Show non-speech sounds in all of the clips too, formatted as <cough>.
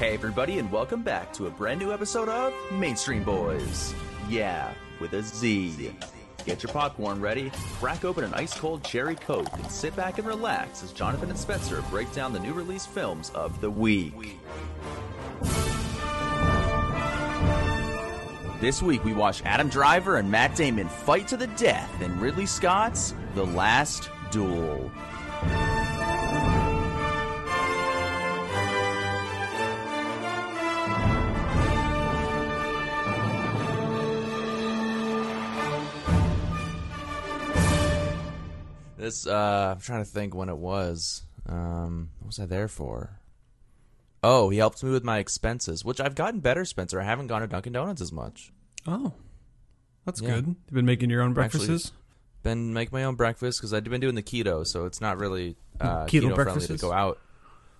Hey, everybody, and welcome back to a brand new episode of Mainstream Boyz. Yeah, with a Z. Get your popcorn ready, crack open an ice cold cherry coke, and sit back and relax as Jonathan and Spencer break down the new release films of the week. This week we watch Adam Driver and Matt Damon fight to the death in Ridley Scott's The Last Duel. This uh I'm trying to think when it was. Um what was I there for? Oh, he helped me with my expenses, which I've gotten better, Spencer. I haven't gone to Dunkin' Donuts as much. Oh, that's Yeah. good. You've been making your own Actually, breakfasts. Been make my own breakfast because I've been doing the keto, so it's not really uh, Keto keto, friendly to go out.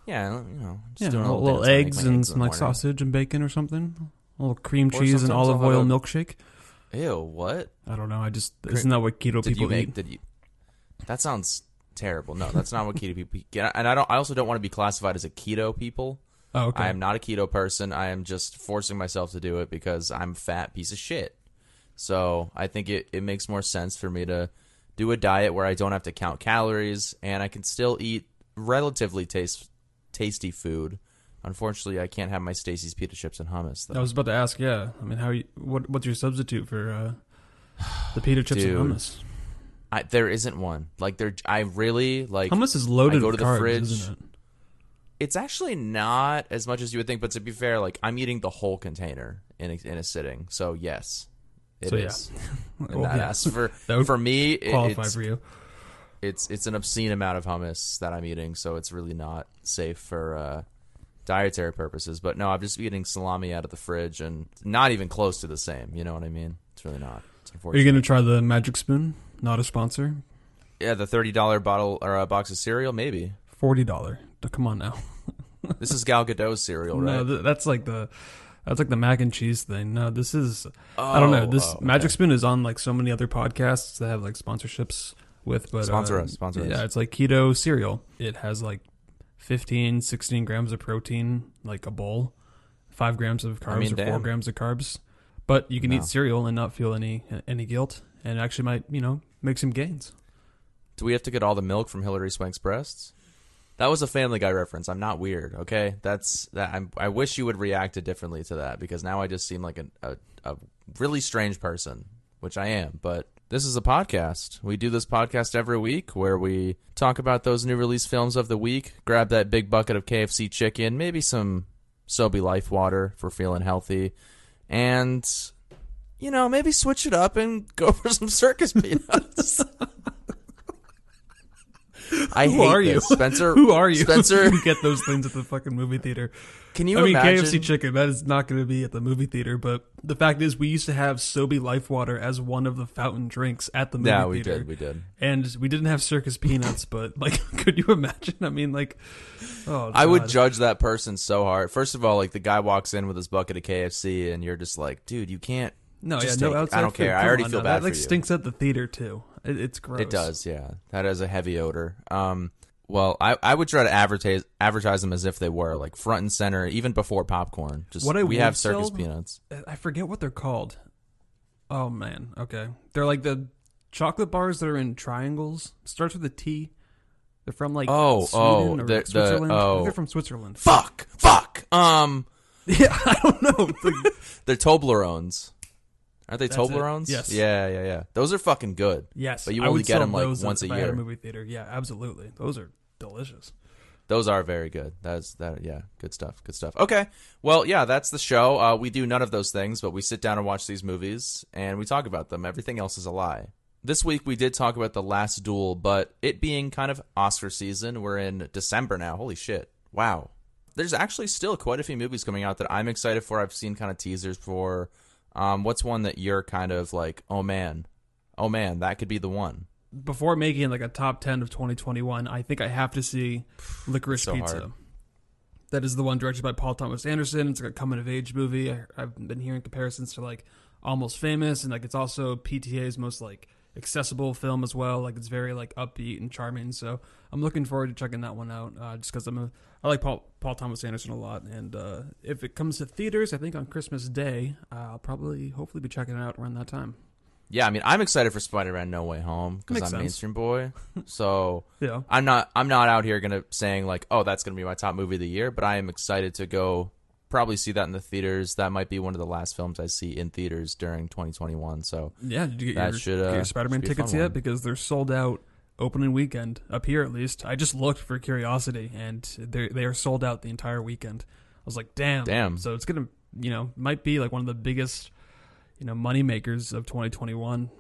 Yeah, you know, just yeah, little, little, little dance to make eggs and eggs some like sausage and bacon or something. A little cream cheese and olive oil milkshire. Ew, what I don't know. I just Cre- isn't that what keto did people you make? eat? Did you? That sounds terrible. No, that's not what keto people. And I don't. I also don't want to be classified as a keto people. Oh, okay. I am not a keto person. I am just forcing myself to do it because I'm a fat piece of shit. So I think it, it makes more sense for me to do a diet where I don't have to count calories and I can still eat relatively taste, tasty food. Unfortunately, I can't have my Stacy's pita chips and hummus. Though. I was about to ask. Yeah, I mean, how you, what what's your substitute for uh, the pita chips Dude. and hummus? I, there isn't one. Like there, I really like. Hummus is loaded I go to the carbs, fridge. it? It's actually not as much as you would think, but to be fair, like I'm eating the whole container in a, in a sitting. So yes, it is. So, yeah. <laughs> Well, that yeah. for <laughs> for me, it- Qualify it's, for you. it's it's an obscene amount of hummus that I'm eating, so it's really not safe for uh, dietary purposes. But no, I'm just eating salami out of the fridge, and not even close to the same. You know what I mean? It's really not. It's Are you gonna try the Magic Spoon? Not a sponsor. yeah, the thirty dollar bottle or a box of cereal, maybe. Forty dollar. Come on now. <laughs> This is Gal Gadot's cereal, right? No, th- that's like the that's like the mac and cheese thing. No, this is I don't know. Oh, This oh, okay. Magic Spoon is on like so many other podcasts that have like sponsorships with. But Sponsor uh, us, sponsor yeah, us. it's like keto cereal. It has like 15, 16 grams of protein, like a bowl, five grams of carbs mean, or four grams of carbs. But you can No. eat cereal and not feel any any guilt, and actually might you know make some gains. Do we have to get all the milk from Hilary Swank's breasts? That was a Family Guy reference. I'm not weird, okay? That's that. I'm, I wish you would react differently to that because now I just seem like a, a a really strange person, which I am. But this is a podcast. We do this podcast every week where we talk about those new release films of the week. Grab that big bucket of KFC chicken, maybe some Sobe Life water for feeling healthy, and you know maybe switch it up and go <laughs> for some circus peanuts. I Who hate are you, this. Spencer? Who are you? Spencer? <laughs> you get those things at the fucking movie theater. Can you I mean, imagine? KFC chicken, that is not going to be at the movie theater. But the fact is, we used to have Sobe Life Water as one of the fountain drinks at the movie theater. yeah, we theater. did. We did. And we didn't have circus peanuts, but like, <laughs> could you imagine? I mean, like, oh, I would judge that person so hard. First of all, like the guy walks in with his bucket of KFC, and you're just like, dude, you can't. No, yeah, no outside. I don't food. care. I already on feel now. bad That for like stinks at the theater too. It, it's gross. It does, yeah. That has a heavy odor. Um, well, I, I would try to advertise advertise them as if they were like front and center, even before popcorn. Just What I we have circus sell- peanuts. I forget what they're called. Oh man, okay. They're like the chocolate bars that are in triangles. Starts with a T. They're from like Oh, Sweden oh, or the- the- Switzerland. Think oh. they're from Switzerland. Fuck, fuck. Um, <laughs> Yeah, I don't know. <laughs> The- they're Toblerones. Aren't they That's it. Toblerones? Yes. Yeah, yeah, yeah. Those are fucking good. yes, But you I only would get sell them, like, those once a if I had year. movie theater. Yeah, absolutely. Those are delicious. Those are very good. That's that. Yeah, good stuff. Good stuff. Okay. Well, yeah, that's the show. Uh, we do none of those things, but we sit down and watch these movies and we talk about them. Everything else is a lie. This week we did talk about the Last Duel, but it being kind of Oscar season, we're in December now. Holy shit! Wow. There's actually still quite a few movies coming out that I'm excited for. I've seen kind of teasers for. Um, what's one that you're kind of like, oh man, oh man, that could be the one. Before making like a top ten of 2021, I think I have to see <sighs> Licorice So Pizza. hard. That is the one directed by Paul Thomas Anderson. It's like a coming of age movie. I, I've been hearing comparisons to like Almost Famous, and like it's also PTA's most like accessible film as well. Like it's very like upbeat and charming. So I'm looking forward to checking that one out. Uh, just because I'm a I like Paul Paul Thomas Anderson a lot, and uh, if it comes to theaters, I think on Christmas Day, uh, I'll probably hopefully be checking it out around that time. Yeah, I mean, I'm excited for Spider-Man: No Way Home because I'm sense. mainstream boy. <laughs> So Yeah. I'm not I'm not out here gonna saying like, oh, that's gonna be my top movie of the year. But I am excited to go probably see that in the theaters. That might be one of the last films I see in theaters during 2021. So Yeah, did you get your, should, uh, your Spider-Man should be a tickets yet? one. Because they're sold out opening weekend up here at least. I just looked for curiosity, and they they are sold out the entire weekend. I was like, damn, Damn. So it's gonna, you know, might be like one of the biggest, you know, money makers of 2021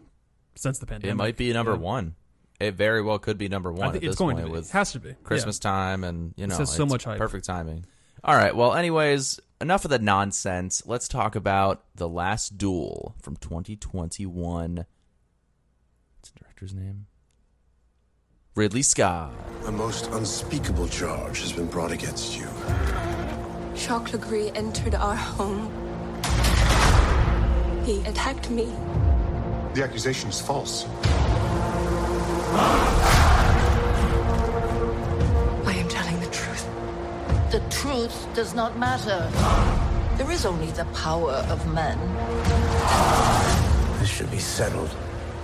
since the pandemic. it might be number Yeah. one. It very well could be number one I think at it's this going point to be. with Has to be. Christmas time and you know has so much hype. perfect timing. All right. Well, anyways, enough of the nonsense. Let's talk about the Last Duel from 2021. What's the director's name? Ridley Scott. A most unspeakable charge has been brought against you. Jacques Legris entered our home. He attacked me. The accusation is false. The truth does not matter. There is only the power of men. This should be settled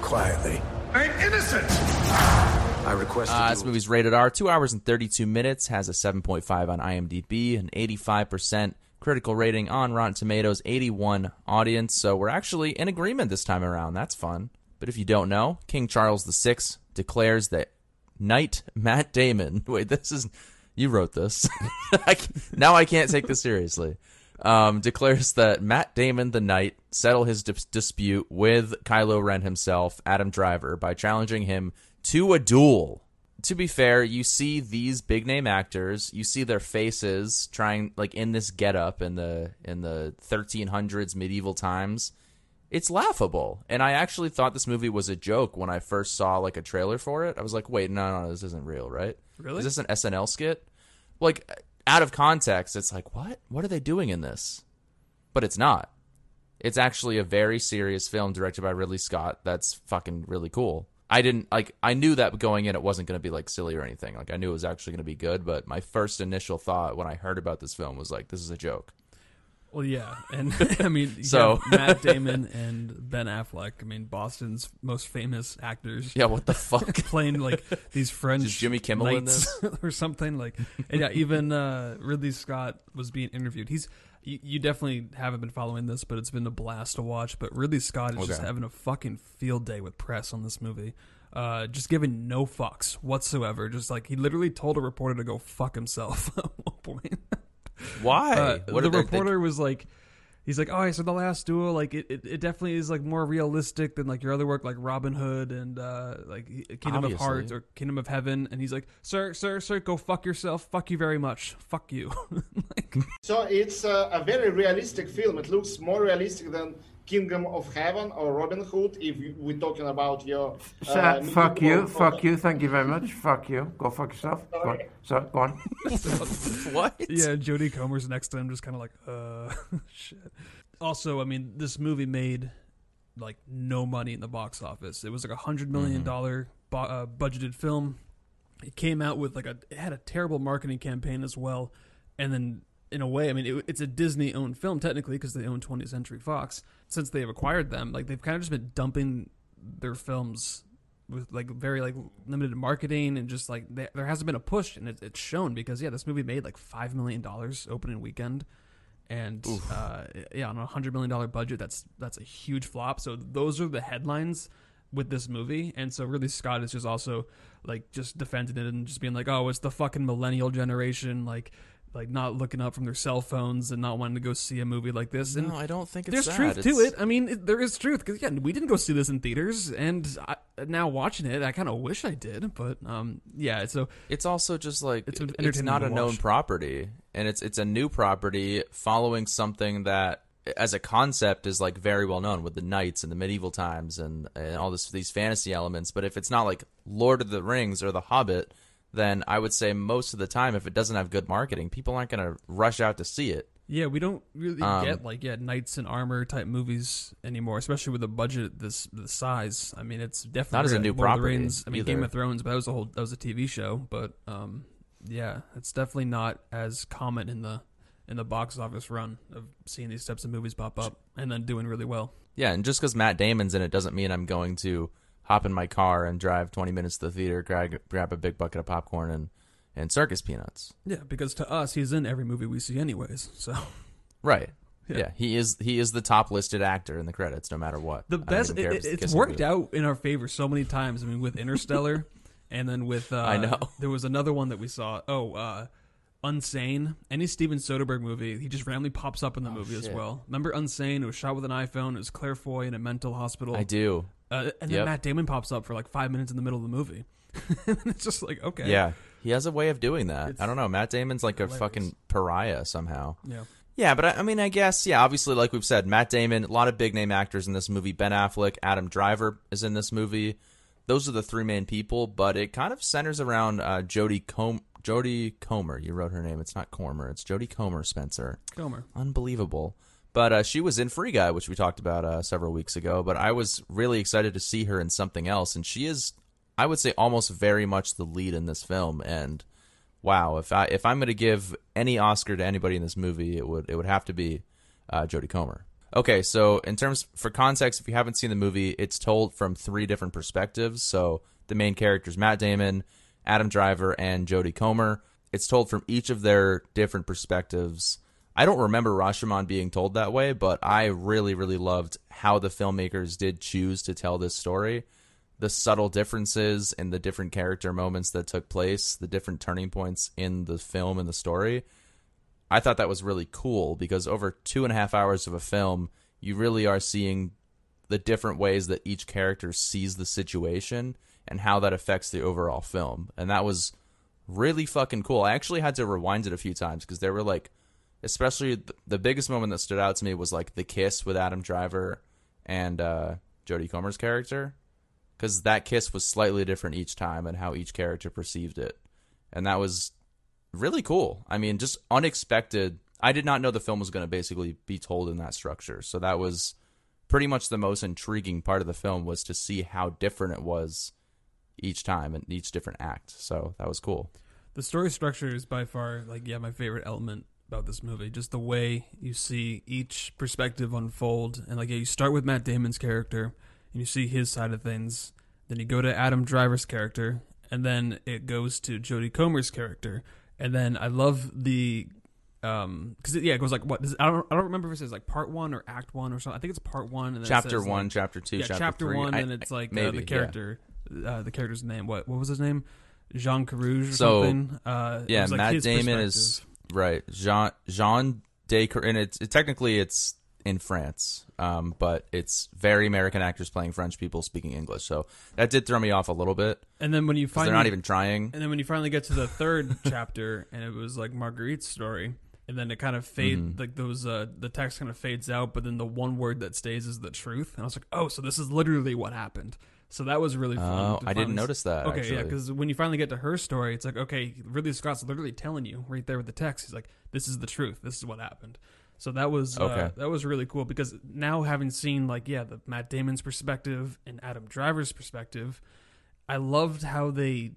quietly. I'm innocent! I request Uh, this movie's rated R, two hours and 32 minutes, has a 7.5 on IMDb, an 85% critical rating on Rotten Tomatoes, 81 audience. So we're actually in agreement this time around. That's fun. But if you don't know, King Charles VI declares that Knight Matt Damon. <laughs> Wait, this is you wrote this. <laughs> I now I can't take this seriously. Um, declares that Matt Damon, the Knight, settle his dis- dispute with Kylo Ren himself, Adam Driver, by challenging him to a duel. To be fair, you see these big name actors, you see their faces trying like in this getup in the in the 1300s medieval times it's laughable. And I actually thought this movie was a joke when I first saw like a trailer for it. I was like, wait, no, no, this isn't real, right? Really? Is this an SNL skit? Like out of context, it's like, what? What are they doing in this? But it's not. It's actually a very serious film directed by Ridley Scott. That's fucking really cool. I didn't like I knew that going in it wasn't going to be like silly or anything. Like I knew it was actually going to be good, but my first initial thought when I heard about this film was like this is a joke. Well, yeah, and <laughs> I mean, So- <laughs> Matt Damon and Ben Affleck. I mean, Boston's most famous actors. Yeah, what the fuck? <laughs> playing like these French Is Jimmy Kimmel in knights or something like and yeah even uh ridley scott was being interviewed. He's you, you definitely haven't been following this but it's been a blast to watch. But ridley scott is just having a fucking field day with press on this movie. Uh just giving no fucks whatsoever. Just like he literally told a reporter to go fuck himself at one point Why? uh, What the did they- they- reporter was like he's like oh so the last duel. Like it, it, it definitely is like more realistic than like your other work like robin hood and uh like kingdom of hearts or kingdom of heaven. And he's like sir sir sir go fuck yourself. Fuck you very much. Fuck you. <laughs> Like, So it's uh, a very realistic film. It looks more realistic than Kingdom of Heaven or Robin Hood. If we're talking about your. Uh, Sir, fuck you, medieval- fuck you, thank you very much, fuck you. Go fuck yourself. Go on. Sir, go on. <laughs> what? yeah jodie comer's next to him just kind of like uh <laughs> shit also i mean this movie made like no money in the box office it was like a hundred million dollar bo- uh, budgeted film it came out with like a it had a terrible marketing campaign as well and then in a way i mean it, it's a disney owned film technically because they own 20th century fox. Since they've acquired them like they've kind of just been dumping their films with like very like limited marketing and just like there, there hasn't been a push and it, it's shown because yeah this movie made like five million dollars opening weekend. And uh, yeah on a hundred million dollar budget that's that's a huge flop. So those are the headlines with this movie. And so Ridley Scott is just also like just defending it and just being like oh it's the fucking millennial generation like like not looking up from their cell phones and not wanting to go see a movie like this and No, I don't think it's there's that. truth to it. I mean, it, there is truth because yeah, we didn't go see this in theaters, and I, now watching it, I kind of wish I did. But um, yeah. So It's also just like It's it's, not a known property, and it's it's a new property following something that, as a concept, is like very well known with the knights and the medieval times and, and all this these fantasy elements. But if it's not like Lord of the Rings or The Hobbit, then I would say most of the time, if it doesn't have good marketing, people aren't going to rush out to see it. Yeah, we don't really Um, get like yeah knights in armor type movies anymore, especially with a budget this the size. I mean, it's definitely Not as a new Lord property Rings, I mean, Game of Thrones, but that was a whole that was a TV show. But um, yeah, it's definitely not as common in the in the box office run of seeing these types of movies pop up and then doing really well. Yeah, and just because Matt Damon's in it doesn't mean I'm going to hop in my car and drive 20 minutes to the theater, grab, grab a big bucket of popcorn and, and circus peanuts. Yeah, because to us, he's in every movie we see, anyways. So Right. Yeah. Yeah. he is he is the top listed actor in the credits, no matter what. the best it, the it's worked out in our favor so many times. I mean, with Interstellar, <laughs> and then with uh, I know. there was another one that we saw. Oh, uh, Unsane. Any Steven Soderbergh movie, he just randomly pops up in the movie as Oh, well. Remember Unsane? It was shot with an iPhone. It was Claire Foy in a mental hospital. I do. Uh, and then Yep. Matt Damon pops up for like five minutes in the middle of the movie. <laughs> and it's just like okay, Yeah. He has a way of doing that. It's I don't know. Matt Damon's like a fucking pariah somehow. yeah. Yeah, but I, I mean, I guess, yeah, obviously, like we've said, Matt Damon, a lot of big name actors in this movie. Ben Affleck, Adam Driver is in this movie. Those are the three main people, but it kind of centers around uh, Jodie Com- Jodie Comer. You wrote her name. It's not Comer. It's Jodie Comer, Spencer. Comer. Unbelievable. But uh, she was in Free Guy, which we talked about uh, several weeks ago. But I was really excited to see her in something else, and she is, I would say, almost very much the lead in this film. And wow, if I if I'm going to give any Oscar to anybody in this movie, it would it would have to be uh, Jodie Comer. Okay, so in terms for context, if you haven't seen the movie, it's told from three different perspectives. So the main characters, Matt Damon, Adam Driver, and Jodie Comer. It's told from each of their different perspectives. I don't remember Rashomon being told that way, but I really, really loved how the filmmakers did choose to tell this story. The subtle differences in the different character moments that took place, the different turning points in the film and the story. I thought that was really cool because over two and a half hours of a film, you really are seeing the different ways that each character sees the situation and how that affects the overall film. And that was really fucking cool. I actually had to rewind it a few times because there were like, especially th- the biggest moment that stood out to me was like the kiss with Adam Driver and uh, Jodie Comer's character because that kiss was slightly different each time and how each character perceived it. And that was really cool. I mean, just unexpected. I did not know the film was going to basically be told in that structure. So that was pretty much the most intriguing part of the film was to see how different it was each time and each different act. So that was cool. The story structure is by far like yeah my favorite element about this movie. Just the way you see each perspective unfold, and like yeah, you start with Matt Damon's character, and you see his side of things. Then you go to Adam Driver's character, and then it goes to Jodie Comer's character, and then I love the um because yeah it goes like what I don't I don't remember if it says like part one or act one or something. I think it's part one and then Chapter says, one, like- chapter two, yeah, chapter, chapter three. one, I- and it's like maybe, uh, the yeah. character, uh, the character's name. What what was his name? Jean Carrouges or So, something. Uh, yeah, like, Matt Damon is. Right. Jean Jean Descar, and it's it, technically it's in France, um, but it's very American actors playing French people speaking English. So that did throw me off a little bit And then when you finally, they're not even trying. and then when you finally get to the third <laughs> chapter, and it was like Marguerite's story, and then it kind of fade, Mm-hmm. like those, uh, the text kind of fades out, but then the one word that stays is the truth. And I was like, oh, so this is literally what happened. So that was really fun. Oh, I didn't notice that. Okay, actually. yeah, because when you finally get to her story, it's like, okay, Ridley Scott's literally telling you right there with the text. He's like, this is the truth. This is what happened. So that was uh, Okay. that was really cool because now having seen like yeah the Matt Damon's perspective and Adam Driver's perspective, I loved how they.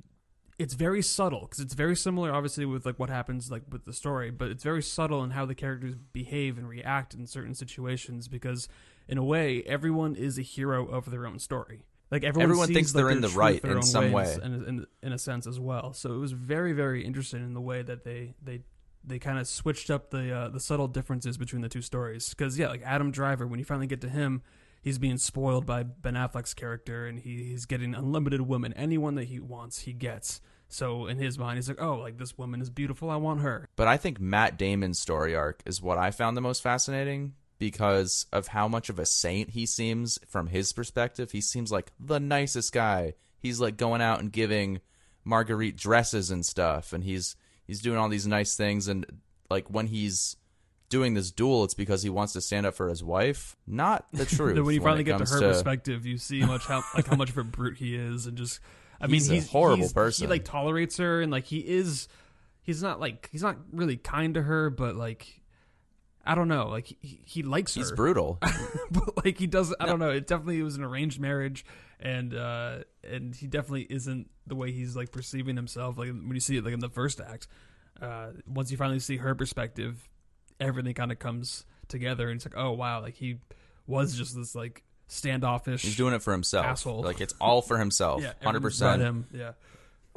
It's very subtle because it's very similar, obviously, with like what happens like with the story, but it's very subtle in how the characters behave and react in certain situations. Because in a way, everyone is a hero of their own story. Like everyone, Everyone sees, thinks like, they're in the right in some way. in, in, in a sense as well. So it was very, very interesting in the way that they they they kind of switched up the uh, the subtle differences between the two stories. Because yeah, like Adam Driver, when you finally get to him, he's being spoiled by Ben Affleck's character, and he, he's getting unlimited women. Anyone that he wants, he gets. So in his mind, he's like, oh, like this woman is beautiful. I want her. But I think Matt Damon's story arc is what I found the most fascinating because of how much of a saint he seems from his perspective. He seems like the nicest guy. He's like going out and giving Marguerite dresses and stuff and he's he's doing all these nice things and like when he's doing this duel it's because he wants to stand up for his wife. Not the <laughs> truth. When you finally it get to her perspective, you see much how like how much of a brute he is, and just I mean He's a horrible he's- person. He like tolerates her, and like he is, he's not like he's not really kind to her, but like I don't know, like he, he likes her. He's brutal. <laughs> but like he doesn't I don't know, it definitely was an arranged marriage and uh and he definitely isn't the way he's like perceiving himself like when you see it like in the first act. Uh once you finally see her perspective, everything kind of comes together and it's like, "Oh wow, like he was just this like standoffish He's doing it for himself. Asshole. Like it's all for himself. <laughs> yeah, Hundred about percent. him. Yeah.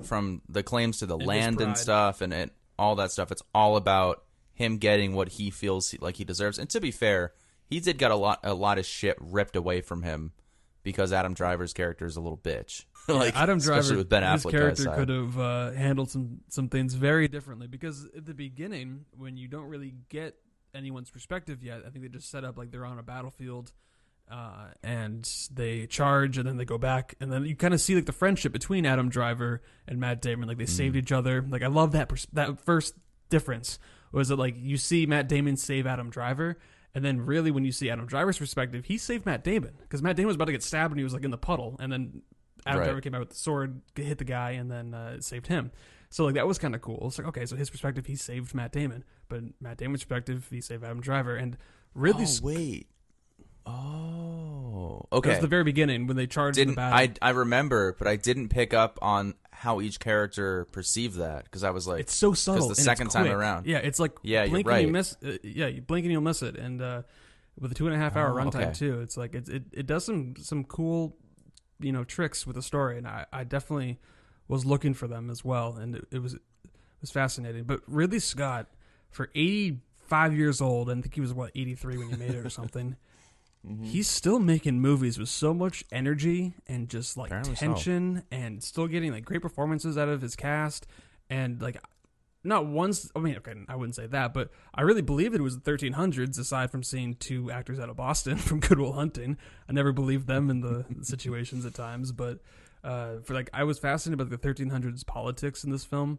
From the claims to the his land and stuff, and it, all that stuff. It's all about him getting what he feels he- like he deserves. And to be fair, he did get a lot a lot of shit ripped away from him because Adam Driver's character is a little bitch. <laughs> like Adam Driver, with Ben his Affleck character could have uh, handled some some things very differently because at the beginning, when you don't really get anyone's perspective yet, I think they just set up like they're on a battlefield. Uh, and they charge, and then they go back, and then you kind of see like the friendship between Adam Driver and Matt Damon. Like they saved each other. Like I love that pers- that first difference was it like you see Matt Damon save Adam Driver, and then really when you see Adam Driver's perspective, he saved Matt Damon because Matt Damon was about to get stabbed and he was like in the puddle, and then Adam Right. Driver came out with the sword, hit the guy, and then uh, saved him. So like that was kind of cool. It's like okay, so his perspective, he saved Matt Damon, but Matt Damon's perspective, he saved Adam Driver, and really, Oh wait. Oh, that okay. was the very beginning when they charged in the didn't battle. I? I remember, but I didn't pick up on how each character perceived that because I was like, it's so subtle. the second time around. Yeah, it's like Yeah, blink and you right. miss. Uh, yeah, you blink and you'll miss it, and uh, with a two and a half hour Oh, runtime okay. too, it's like it, it it does some some cool, you know, tricks with the story, and I I definitely was looking for them as well, and it, it was it was fascinating. But Ridley Scott, for eighty five years old, and I think he was what eighty three when he made it or something. Mm-hmm. He's still making movies with so much energy and just like Apparently so. tension, and still getting like great performances out of his cast, and like not once. I mean, okay, I wouldn't say that, but I really believed it was the 1300s. Aside from seeing two actors out of Boston <laughs> from Good Will Hunting, I never believed them in the <laughs> situations at times. But uh, for like, I was fascinated by the 1300s politics in this film,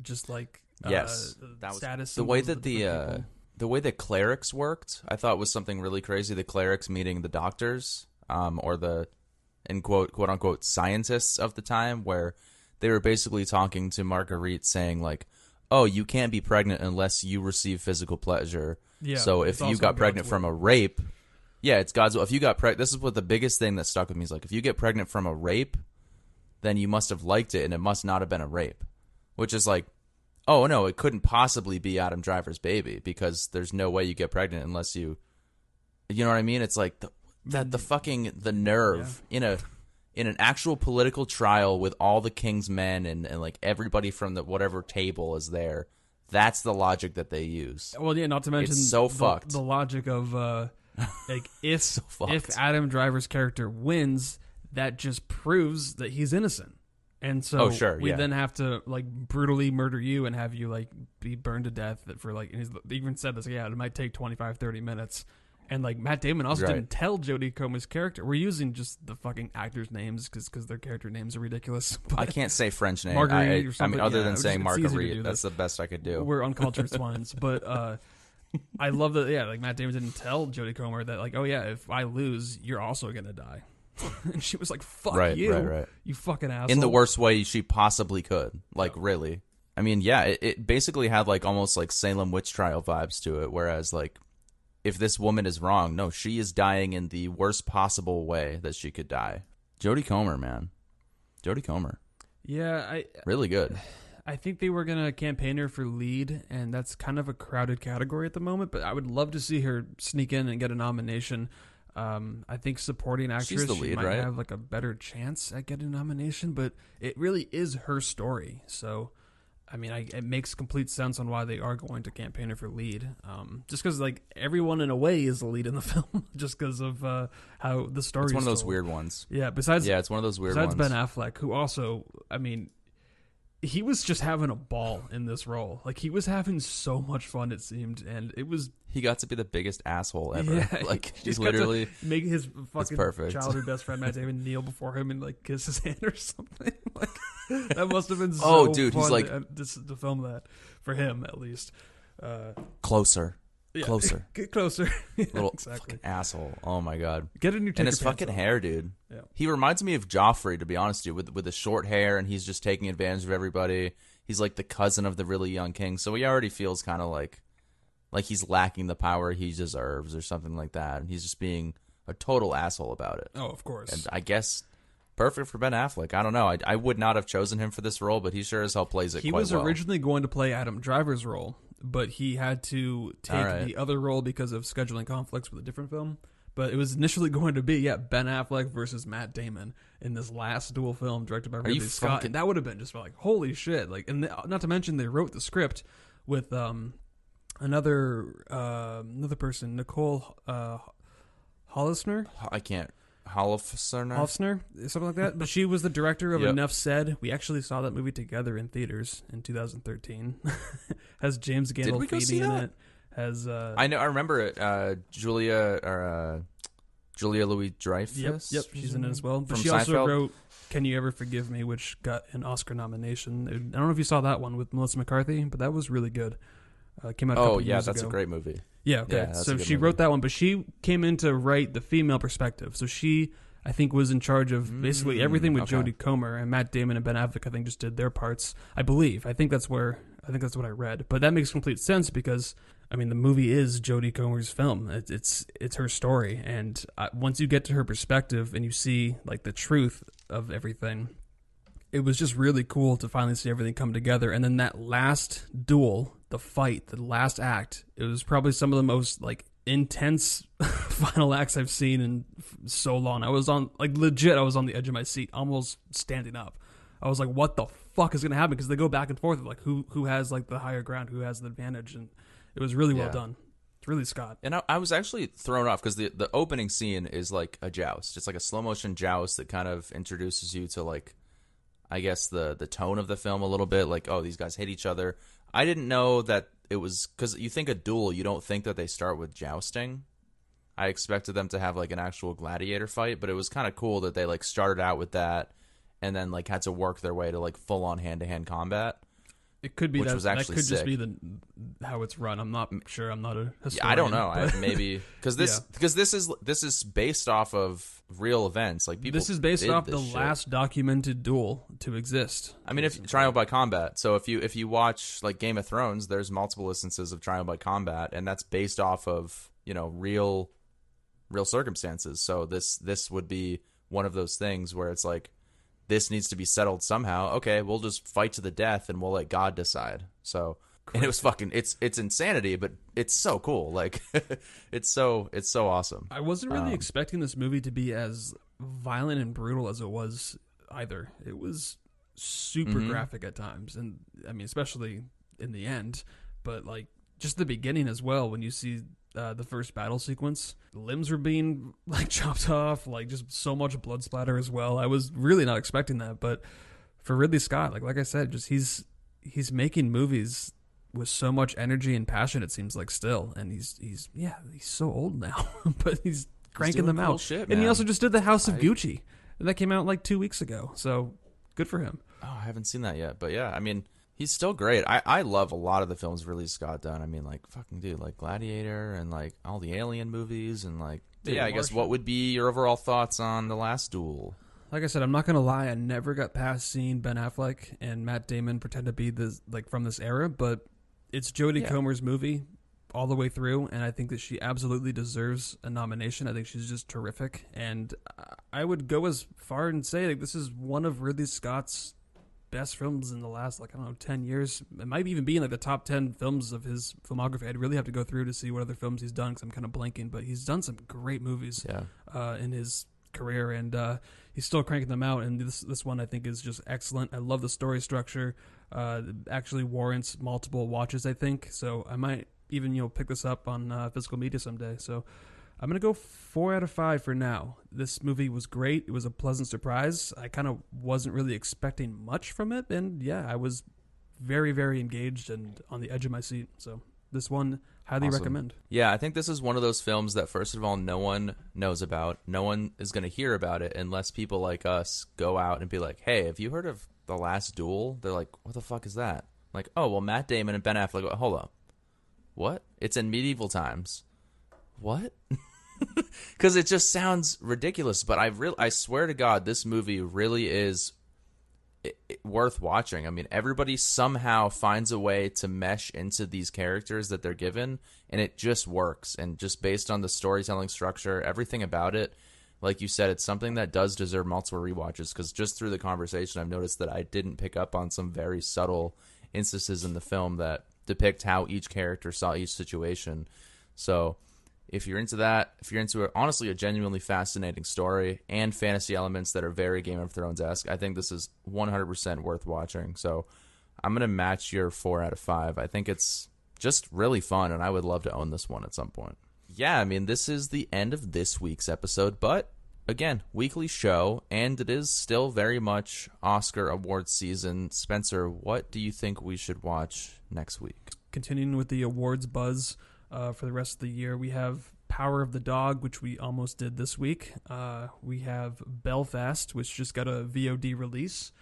just like uh, yes, the that was status. the way that the uh. The way the clerics worked. I thought was something really crazy. The clerics meeting the doctors, um, or the in quote quote unquote scientists of the time, where they were basically talking to Marguerite, saying like, "Oh, you can't be pregnant unless you receive physical pleasure." Yeah, so if you got pregnant from a rape, yeah, it's God's will. If you got pregnant, this is what the biggest thing that stuck with me is like, if you get pregnant from a rape, then you must have liked it, and it must not have been a rape, which is like, oh no, it couldn't possibly be Adam Driver's baby because there's no way you get pregnant unless you, you know what I mean? It's like the, that the fucking the nerve in a in an actual political trial with all the king's men and, and like everybody from the whatever table is there. That's the logic that they use. Well, yeah, not to mention so the, fucked. the logic of uh, <laughs> like if fucked. if Adam Driver's character wins, that just proves that he's innocent. And so Oh, sure, we yeah. then have to like brutally murder you and have you like be burned to death for like and he's, they even said this yeah it might take 25 30 minutes and like Matt Damon also Right. didn't tell Jodie Comer's character we're using just the fucking actors names because because their character names are ridiculous <laughs> I can't say French name. Marguerite I, I- mean, other yeah, than saying just- it's easy to Marguerite, that's the best I could do. we're uncultured <laughs> swines. But uh, I love that. Yeah, like Matt Damon didn't tell Jodie Comer that, like, oh yeah, if I lose, you're also gonna die. <laughs> and she was like, "Fuck Right, you, right, right. you fucking asshole." in the worst way she possibly could. Like really. I mean, yeah, it, it basically had like almost like Salem witch trial vibes to it. Whereas like, if this woman is wrong, no, she is dying in the worst possible way that she could die. Jodie Comer, man, Jodie Comer, Yeah, I really good. I think they were gonna campaign her for lead, and that's kind of a crowded category at the moment. But I would love to see her sneak in and get a nomination. Um, I think supporting actress lead, might right? have like a better chance at getting a nomination, but it really is her story. So, I mean, I, it makes complete sense on why they are going to campaign her for lead. Um, just because like everyone in a way is the lead in the <laughs> film, just because of uh, how the story. It's one of those told. weird ones. Yeah. Besides, Yeah, it's one of those weird Besides ones. Ben Affleck, who also, I mean, he was just having a ball in this role. Like he was having so much fun. It seemed, and it was he got to be the biggest asshole ever. yeah. <laughs> like he he just literally. make his fucking perfect. childhood best friend Matt Damon kneel before him and like kiss his <laughs> hand or something. <laughs> Like that must have been so Oh, dude, he's like- to, to, to film that for him at least. Uh, Closer, yeah. closer, <laughs> Get closer. <laughs> Yeah, little exactly. fucking asshole. Oh my god. Get a new and his fucking hair, dude. Yeah. He reminds me of Joffrey, to be honest, with you, with with the short hair, and he's just taking advantage of everybody. He's like the cousin of the really young king, so he already feels kind of like like he's lacking the power he deserves or something like that, and he's just being a total asshole about it. Oh, of course. And I guess perfect for Ben Affleck. I don't know. I, I would not have chosen him for this role, but he sure as hell plays it. he was well. originally going to play Adam Driver's role, but he had to take right. the other role because of scheduling conflicts with a different film. But it was initially <laughs> going to be yeah Ben Affleck versus Matt Damon in this last duel film directed by Ridley Scott, fucking- and that would have been just like holy shit! Like, and the, not to mention they wrote the script with um another uh, another person Nicole uh, Hollisner I can't. Holofcener? Hofsner, something like that. But she was the director of Yep. Enough Said. We actually saw that movie together in theaters in 2013. <laughs> Has James Did we go Gandolfini see in that? it. Has uh, I know. I remember it. Uh, Julia or uh, Julia Louis Dreyfus. yep, yep, she's in it as well. But From she also Seinfeld? wrote "Can You Ever Forgive Me," which got an Oscar nomination. I don't know if you saw that one with Melissa McCarthy, but that was really good. Uh, came out. A Oh couple yeah, years that's ago. a great movie. Yeah, okay. Yeah, so she movie. wrote that one, but she came in to write the female perspective. So she, I think, was in charge of basically Mm, everything with okay. Jodie Comer and Matt Damon and Ben Affleck. I think just did their parts. I believe. I think that's where. I think that's what I read. But that makes complete sense because I mean the movie is Jodie Comer's film. It, it's it's her story, and uh, once you get to her perspective and you see like the truth of everything, it was just really cool to finally see everything come together. And then that last duel, the fight, the last act, it was probably some of the most like intense <laughs> final acts I've seen in f- so long. I was on like legit, I was on the edge of my seat, almost standing up. I was like, "What the fuck is gonna happen?" Because they go back and forth like who who has like the higher ground, who has the advantage, and it was really well Yeah. done. It's Ridley Scott. And I, I was actually thrown off because the the opening scene is like a joust. It's like a slow motion joust that kind of introduces you to like, I guess the the tone of the film a little bit. Like, oh, these guys hit each other. I didn't know that it was because you think a duel, you don't think that they start with jousting. I expected them to have like an actual gladiator fight, but it was kind of cool that they like started out with that, and then like had to work their way to like full on hand to hand combat. It could be Which that was that actually could just be the how it's run. I'm not sure. I'm not a historian. Yeah, I don't know. I, <laughs> maybe because this Yeah. because this is this is based off of real events. Like people. this is based off the shit. last documented duel to exist. I mean, if trial by combat. So if you if you watch like Game of Thrones, there's multiple instances of trial by combat, and that's based off of you know real real circumstances. So this this would be one of those things where it's like this needs to be settled somehow. Okay, we'll just fight to the death and we'll let God decide. So and it was fucking it's it's insanity, but it's so cool. Like <laughs> it's so it's so awesome. I wasn't really Um, expecting this movie to be as violent and brutal as it was either. It was super Mhm. graphic at times, and I mean, especially in the end. But like just the beginning as well, when you see uh, the first battle sequence, limbs were being <laughs> like chopped off, like just so much blood splatter as well. I was really not expecting that, but for Ridley Scott, like like I said, just he's he's making movies with so much energy and passion. It seems like still, and he's he's yeah he's so old now, <laughs> but he's cranking doing them cool out. shit, and he also just did the House of I- Gucci, and that came out like two weeks ago. So good for him. Oh, I haven't seen that yet, but yeah, I mean, he's still great. I, I love a lot of the films Ridley Scott done. I mean, like fucking dude, like Gladiator and like all the Alien movies and like Dude, yeah. I guess what would be your overall thoughts on the Last Duel? Like I said, I'm not gonna lie. I never got past seeing Ben Affleck and Matt Damon pretend to be this like from this era, but it's Jodie Yeah. Comer's movie all the way through, and I think that she absolutely deserves a nomination. I think she's just terrific, and I would go as far and say like this is one of Ridley Scott's best films in the last like I don't know ten years. It might even be in like the top ten films of his filmography. I'd really have to go through to see what other films he's done because I'm kind of blanking, but he's done some great movies Yeah, uh, in his career, and uh, he's still cranking them out. And this this one I think is just excellent. I love the story structure. Uh, it actually warrants multiple watches. I think so. I might even you know pick this up on uh, physical media someday. So I'm gonna go four out of five for now. This movie was great. It was a pleasant surprise. I kind of wasn't really expecting much from it, and yeah, I was very very engaged and on the edge of my seat. So this one highly Awesome. recommend. yeah. I think this is one of those films that first of all, no one knows about. No one is going to hear about it unless people like us go out and be like, "Hey, have you heard of the Last Duel?" They're like, "What the fuck is that?" Like, oh well, Matt Damon and Ben Affleck. Hold up, what? It's in medieval times. What? <laughs> <laughs> Because it just sounds ridiculous. But I real I swear to God, this movie really is. it, it- worth watching. I mean, everybody somehow finds a way to mesh into these characters that they're given, and it just works. And just based on the storytelling structure, everything about it, like you said, it's something that does deserve multiple rewatches. Because just through the conversation, I've noticed that I didn't pick up on some very subtle instances in the film that depict how each character saw each situation. So if you're into that, if you're into honestly a genuinely fascinating story and fantasy elements that are very Game of Thrones esque, I think this is 100% worth watching. So I'm gonna match your four out of five. I think it's just really fun, and I would love to own this one at some point. Yeah, I mean this is the end of this week's episode, but again, weekly show, and it is still very much Oscar awards season. Spencer, what do you think we should watch next week? Continuing with the awards buzz uh, for the rest of the year, we have Power of the Dog, which we almost did this week. Uh, we have Belfast, which just got a VOD release.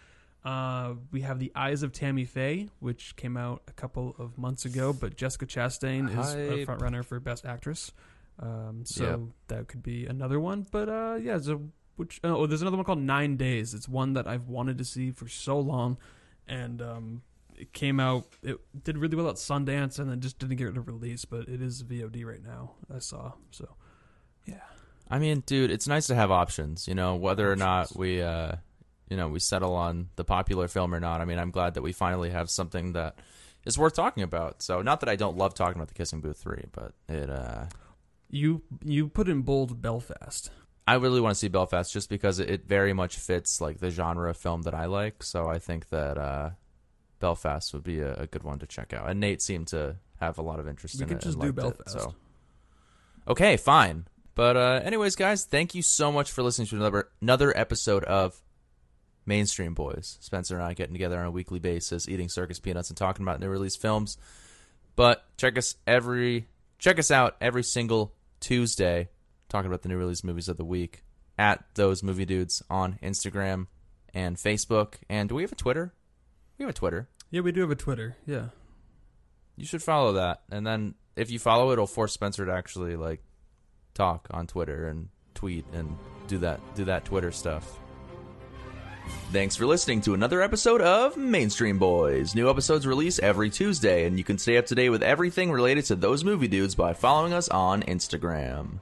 Uh, we have The Eyes of Tammy Faye, which came out a couple of months ago, but Jessica Chastain is a Hype. front runner for Best Actress. Um, so Yep. that could be another one. But uh, yeah, so which oh, there's another one called Nine Days. It's one that I've wanted to see for so long, and um, it came out. It did really well at Sundance, and then just didn't get a release. But it is VOD right now. I saw so. Yeah, I mean, dude, it's nice to have options. You know, whether or not we, uh, you know, we settle on the popular film or not. I mean, I'm glad that we finally have something that is worth talking about. So, not that I don't love talking about the Kissing Booth three, but it. uh you you put in bold Belfast. I really want to see Belfast just because it, it very much fits like the genre of film that I like. So I think that uh Belfast would be a, a good one to check out. And Nate seemed to have a lot of interest We in could it. just do liked it, Belfast. so okay, fine. But uh, anyways, guys, thank you so much for listening to another another episode of Mainstream Boyz. Spencer and I getting together on a weekly basis, eating circus peanuts and talking about new release films. But check us every check us out every single Tuesday, talking about the new release movies of the week at those movie dudes on Instagram and Facebook. And do we have a Twitter? We have a Twitter. Yeah, we do have a Twitter. Yeah, You should follow that, and then if you follow it, it'll force Spencer to actually like talk on Twitter and tweet and do that do that Twitter stuff. Thanks for listening to another episode of Mainstream Boyz. New episodes release every Tuesday, and you can stay up to date with everything related to those movie dudes by following us on Instagram.